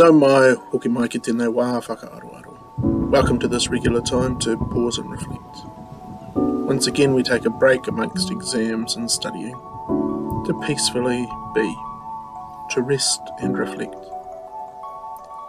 No mai, hoki mai ki tēnei wā whakaaroaro. Welcome to this regular time to pause and reflect. Once again, we take a break amongst exams and studying to peacefully be, to rest and reflect.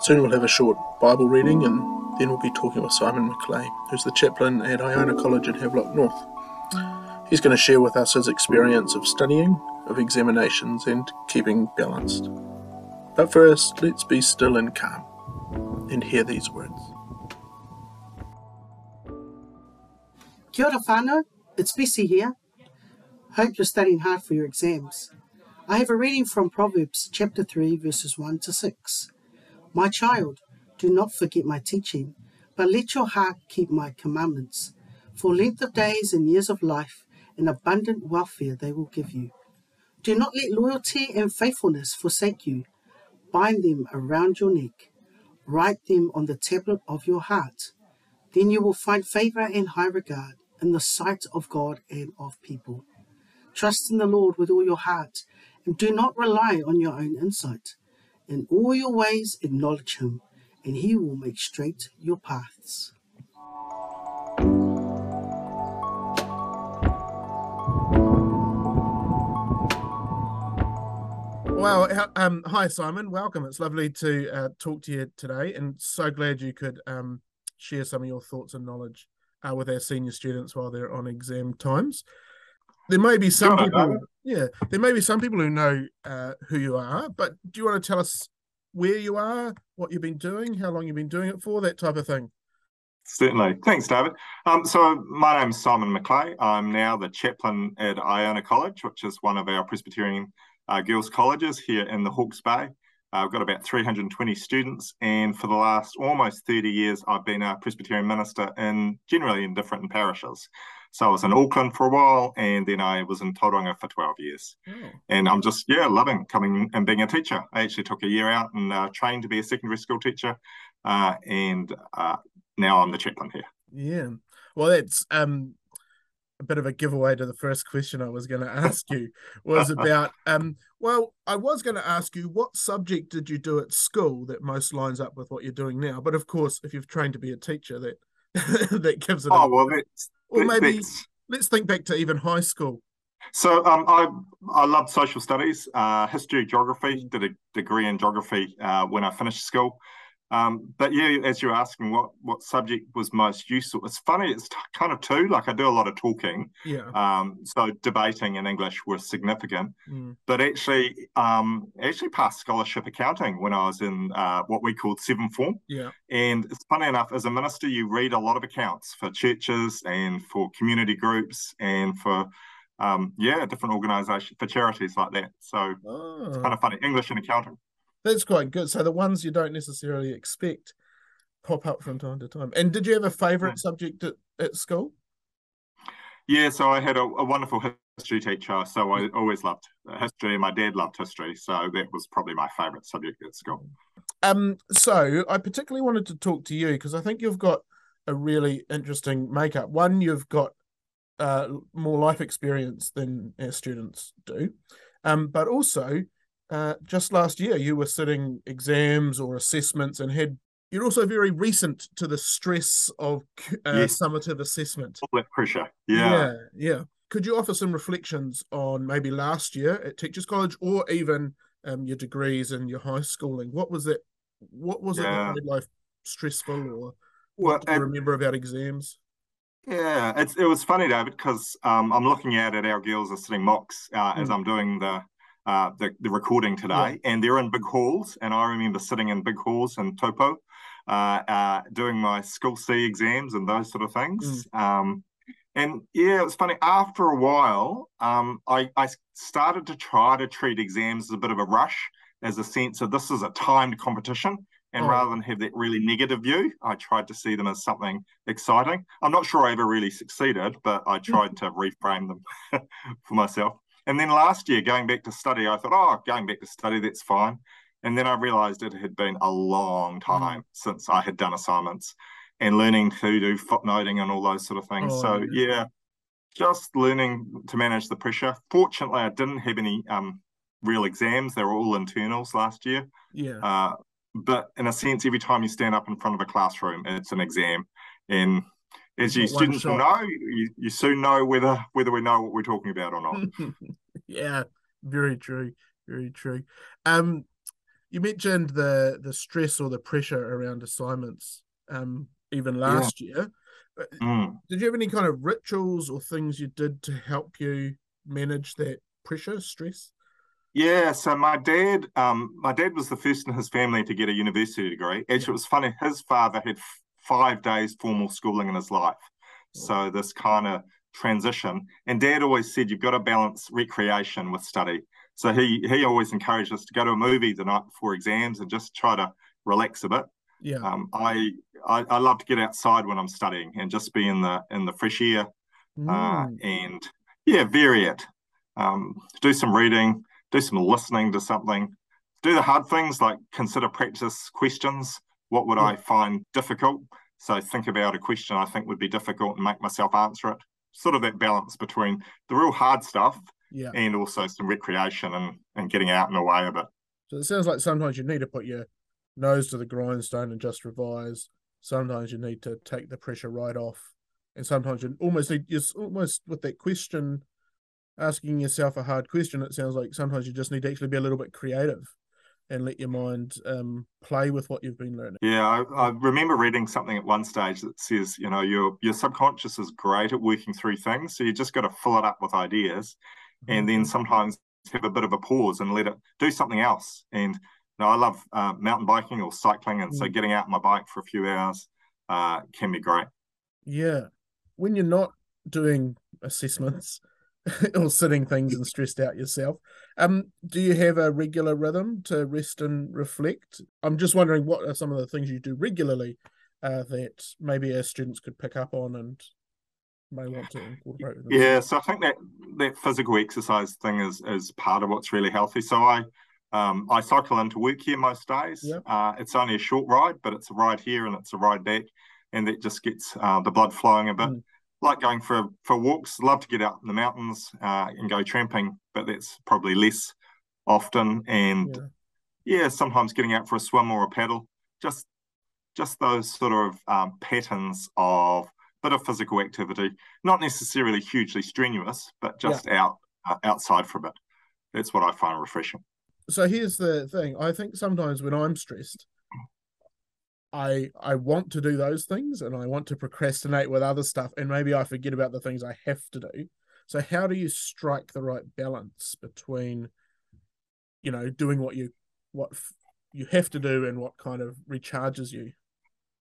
Soon we'll have a short Bible reading and then we'll be talking with Simon McLeay, who's the chaplain at Iona College in Havelock North. He's going to share with us his experience of studying, of examinations, and keeping balanced. But first, let's be still and calm and hear these words. Kia ora whānau, it's Bessie here. Hope you're studying hard for your exams. I have a reading from Proverbs chapter 3, verses 1 to 6. My child, do not forget my teaching, but let your heart keep my commandments. For length of days and years of life and abundant welfare they will give you. Do not let loyalty and faithfulness forsake you bind them around your neck, write them on the tablet of your heart. Then you will find favor and high regard in the sight of God and of people. Trust in the Lord with all your heart, and do not rely on your own insight. In all your ways, acknowledge Him, and He will make straight your paths. Well, um, hi Simon, welcome. It's lovely to uh, talk to you today, and so glad you could um, share some of your thoughts and knowledge uh, with our senior students while they're on exam times. There may be some people, yeah, there may be some people who know uh, who you are, but do you want to tell us where you are, what you've been doing, how long you've been doing it for, that type of thing? Certainly. Thanks, David. Um, so, my name's Simon McLeay. I'm now the chaplain at Iona College, which is one of our Presbyterian uh, girls' colleges here in the Hawke's Bay. Uh, I've got about 320 students, and for the last almost 30 years, I've been a Presbyterian minister in generally in different parishes. So I was in Auckland for a while, and then I was in Tauranga for 12 years. Oh. And I'm just, yeah, loving coming and being a teacher. I actually took a year out and uh, trained to be a secondary school teacher, uh, and uh, now I'm the chaplain here. Yeah. Well, that's um, a bit of a giveaway to the first question I was going to ask you was about um well I was going to ask you what subject did you do at school that most lines up with what you're doing now but of course if you've trained to be a teacher that that gives it oh a, well that's, or maybe let's think back to even high school so um, I I loved social studies, uh, history, geography. Did a degree in geography uh, when I finished school. Um, but yeah, as you're asking, what what subject was most useful? It's funny. It's kind of two. Like I do a lot of talking. Yeah. Um, so debating in English was significant. Mm. But actually, um, actually passed scholarship accounting when I was in uh, what we called seventh form. Yeah. And it's funny enough, as a minister, you read a lot of accounts for churches and for community groups and for um, yeah, different organisations for charities like that. So oh. it's kind of funny. English and accounting. That's quite good. So the ones you don't necessarily expect pop up from time to time. And did you have a favourite yeah. subject at, at school? Yeah, so I had a, a, wonderful history teacher. So I always loved history. My dad loved history, so that was probably my favourite subject at school. Um, so I particularly wanted to talk to you because I think you've got a really interesting makeup. One, you've got uh, more life experience than our students do, um, but also uh, just last year you were sitting exams or assessments and had you're also very recent to the stress of uh, yes. summative assessment. All that pressure. Yeah. Yeah. Yeah. Could you offer some reflections on maybe last year at Teachers College or even um, your degrees and your high schooling? What was it? What was yeah. it that made life stressful or what do you remember about exams? Yeah, it's, it was funny, David, because um, I'm looking out at our girls are sitting mocks uh, mm. as I'm doing the uh, the, the recording today, yeah. and they're in big halls. And I remember sitting in big halls in Taupō, uh, uh, doing my school C exams and those sort of things. Mm. Um, and yeah, it was funny. After a while, um, I, I started to try to treat exams as a bit of a rush, as a sense of this is a timed competition. And oh. rather than have that really negative view, I tried to see them as something exciting. I'm not sure I ever really succeeded, but I tried to reframe them for myself. And then last year, going back to study, I thought, oh, going back to study, that's fine. And then I realized it had been a long mm. time mm. since I had done assignments and learning to do footnoting and all those sort of things. Oh, so, yeah. yeah, just learning to manage the pressure. Fortunately, I didn't have any um, real exams, they were all internals last year. Yeah. Uh, but in a sense, every time you stand up in front of a classroom, it's an exam. And as your students will know, you, you soon know whether whether we know what we're talking about or not. yeah, very true, very true. Um, you mentioned the the stress or the pressure around assignments. Um, even last year, Uh, Mm. did you have any kind of rituals or things you did to help you manage that pressure, stress? Yeah, so my dad, um, my dad was the first in his family to get a university degree. Actually, it was funny. His father had five days formal schooling in his life, so this kind of transition. And Dad always said you've got to balance recreation with study. So he he always encouraged us to go to a movie the night before exams and just try to relax a bit. Yeah, Um, I, I I love to get outside when I'm studying and just be in the in the fresh air uh, Mm, and yeah, vary it. Um, do some reading, do some listening to something, do the hard things like consider practice questions. What would I find difficult? So think about a question I think would be difficult and make myself answer it. Sort of that balance between the real hard stuff yeah. and also some recreation and, and getting out and away a bit. So it sounds like sometimes you need to put your nose to the grindstone and just revise. Sometimes you need to take the pressure right off, and sometimes you almost need just almost with that question, asking yourself a hard question. It sounds like sometimes you just need to actually be a little bit creative, and let your mind um, play with what you've been learning. Yeah, I, I remember reading something at one stage that says, you know, your your subconscious is great at working through things, so you just got to fill it up with ideas, and then sometimes have a bit of a pause and let it do something else. And you know, I love uh, mountain biking or cycling, and so Mm. getting out on my bike for a few hours uh, can be great. Yeah, when you're not doing assessments or sitting things and stressed out yourself, um, do you have a regular rhythm to rest and reflect? I'm just wondering what are some of the things you do regularly uh, that maybe our students could pick up on and may want to incorporate with Yeah, so I think that that physical exercise thing is is part of what's really healthy. So I um, I cycle into work here most days. Yep. Uh, it's only a short ride, but it's a ride here and it's a ride back, and that just gets uh, the blood flowing a bit. Mm. Like going for for walks. Love to get out in the mountains uh, and go tramping, but that's probably less often. And Yeah. yeah, sometimes getting out for a swim or a paddle. Just just those sort of um, patterns of bit of physical activity, not necessarily hugely strenuous, but just out uh, outside for a bit. That's what I find refreshing. So here's the thing. I think sometimes when I'm stressed, I I want to do those things and I want to procrastinate with other stuff and maybe I forget about the things I have to do. So how do you strike the right balance between you know doing what you what f- you have to do and what kind of recharges you?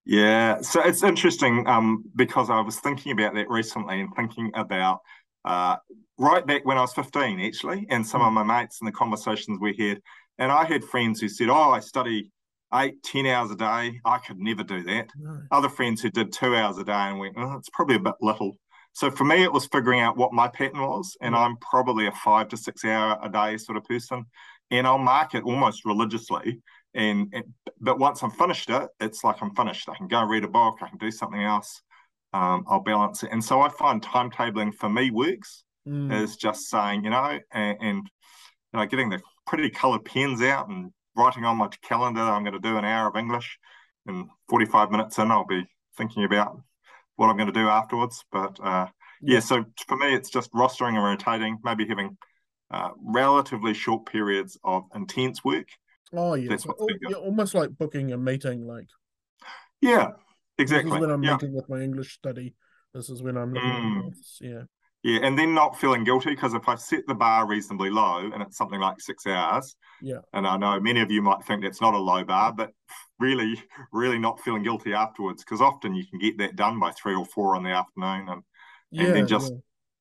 Yeah, so it's interesting um, because I was thinking about that recently and thinking about uh, right back when I was 15, actually, and some of my mates and the conversations we had. And I had friends who said, Oh, I study eight, 10 hours a day. I could never do that. No. Other friends who did two hours a day and went, Oh, it's probably a bit little. So for me, it was figuring out what my pattern was. And Yeah. I'm probably a five to six hour a day sort of person. And I'll mark it almost religiously. And, and but once I'm finished it, it's like I'm finished. I can go read a book, I can do something else. Um, I'll balance it. And so I find timetabling for me works Mm, is just saying, you know, and, and you know, getting the pretty coloured pens out and writing on my calendar, I'm going to do an hour of English. And 45 minutes in, I'll be thinking about what I'm going to do afterwards. But uh, yeah. So for me, it's just rostering and rotating, maybe having uh, relatively short periods of intense work. oh yeah. That's So what's al- you're almost like booking a meeting like Yeah, exactly. this is when I'm yeah. meeting with my English study. This is when I'm Mm. Yeah. Yeah, and then not feeling guilty because if I set the bar reasonably low and it's something like six hours, Yeah. and I know many of you might think that's not a low bar, but really, really not feeling guilty afterwards because often you can get that done by three or four in the afternoon and, Yeah. and then just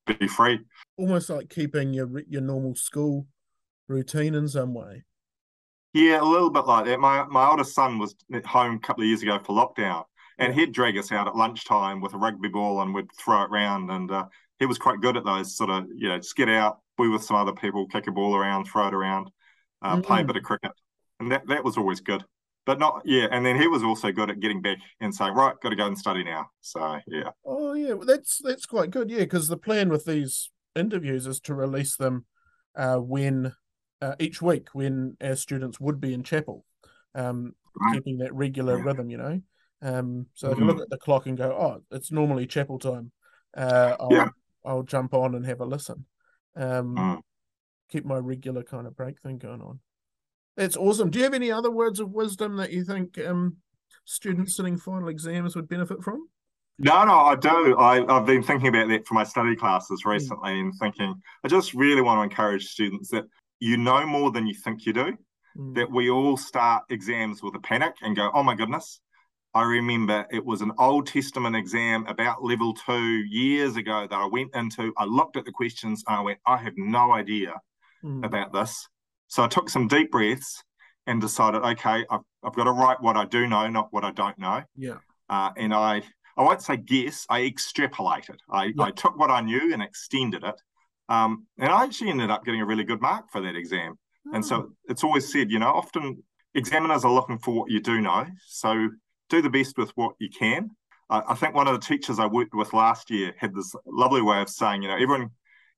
yeah. be free. almost like keeping your your normal school routine in some way. Yeah, a little bit like that. My my oldest son was at home a couple of years ago for lockdown, and he'd drag us out at lunchtime with a rugby ball and we'd throw it around. And uh, he was quite good at those sort of, you know, just get out, be with some other people, kick a ball around, throw it around, uh, play a Mm. bit of cricket, and that that was always good. But not yeah, and then he was also good at getting back and saying, right, got to go and study now. So yeah, Oh yeah, well, that's that's quite good. Yeah, because the plan with these interviews is to release them uh, when uh, each week when our students would be in chapel. Um, right. keeping that regular yeah. rhythm, you know. Um, so mm. I can look at the clock and go, oh, it's normally chapel time. Uh, I'll, yeah. I'll jump on and have a listen. Um, mm. Keep my regular kind of break thing going on. That's awesome. Do you have any other words of wisdom that you think um, students sitting final exams would benefit from? No, no, I do. I, have been thinking about that for my study classes hmm. recently mm. and thinking, I just really want to encourage students that you know more than you think you do. Mm. That we all start exams with a panic and go, oh my goodness. I remember it was an Old Testament exam about level two years ago that I went into. I looked at the questions and I went, I have no idea mm. about this. So I took some deep breaths and decided, okay, I've, I've got to write what I do know, not what I don't know. Yeah. Uh, and I, I won't say guess, I extrapolated. I, yeah. I took what I knew and extended it. Um, and I actually ended up getting a really good mark for that exam. Oh. And so oh. it's always said, you know, often examiners are looking for what you do know. So do the best with what you can. Uh, I think one of the teachers I worked with last year had this lovely way of saying, you know, everyone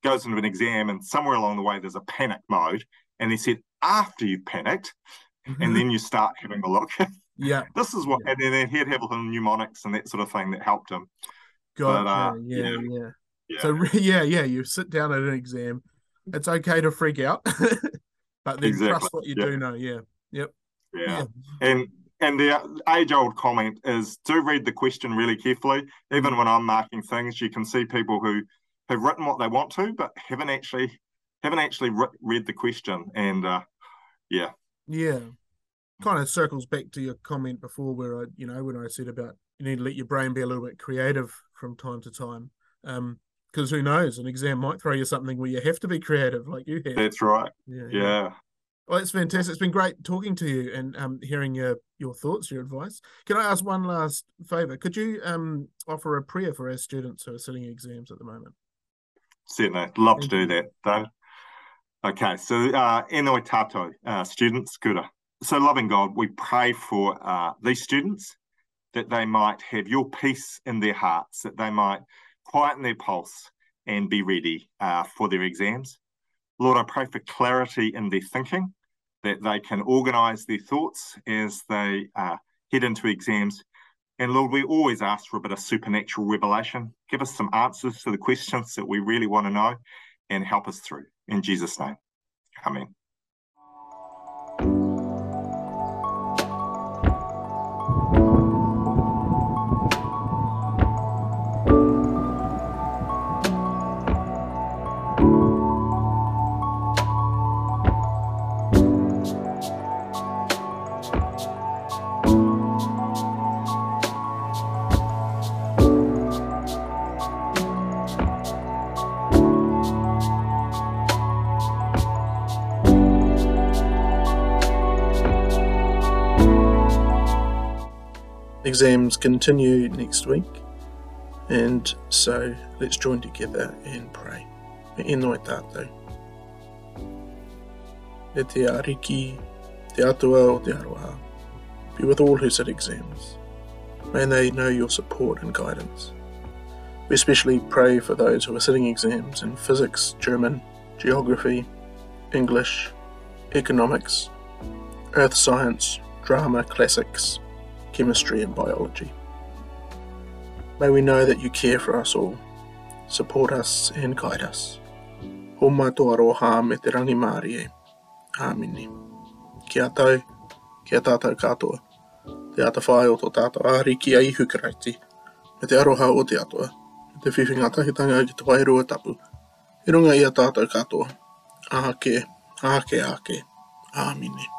goes into an exam and somewhere along the way there's a panic mode and he said, after you've panicked, mm-hmm. and then you start having a look. yeah. this is what, yeah. and then he'd have little mnemonics and that sort of thing that helped him. Gotcha. But, uh, yeah, yeah, yeah, yeah. So, yeah, yeah, you sit down at an exam. It's okay to freak out, but then exactly. trust what you do know. Yeah. Yep. Yeah. yeah. And, and the age old comment is do read the question really carefully. Even when I'm marking things, you can see people who have written what they want to, but haven't actually haven't actually re- read the question, and uh, yeah, yeah, kind of circles back to your comment before, where I, you know, when I said about you need to let your brain be a little bit creative from time to time, um, because who knows, an exam might throw you something where you have to be creative, like you have. That's right. Yeah. yeah. yeah. Well, it's fantastic. It's been great talking to you and um, hearing your your thoughts, your advice. Can I ask one last favour? Could you um, offer a prayer for our students who are sitting exams at the moment? Certainly, love Thank to do that, Dave. Okay, so uh, enoi tato, uh, students, kura. So, loving God, we pray for uh, these students that they might have your peace in their hearts, that they might quieten their pulse and be ready uh, for their exams. Lord, I pray for clarity in their thinking, that they can organise their thoughts as they uh, head into exams. And Lord, we always ask for a bit of supernatural revelation. Give us some answers to the questions that we really want to know and help us through. In Jesus' name. Amen. Exams continue next week, and so let's join together and pray. E tātou. E te ariki, te atua o te aroha. Be with all who sit exams. May they know your support and guidance. We especially pray for those who are sitting exams in physics, German, geography, English, economics, earth science, drama, classics, chemistry, and biology. May we know that you care for us all, support us, and guide us. Ho mātou aroha me te rangi māri e. Āmini. Kia tau, kia tātou katoa. Te ata whae o tō tātou āri ki a ihu karaiti. Me te aroha o te atoa, Me te whiwhinga tahitanga ki te wairua tapu. I runga ia tātou katoa. Āke, āke, āke. Āmini.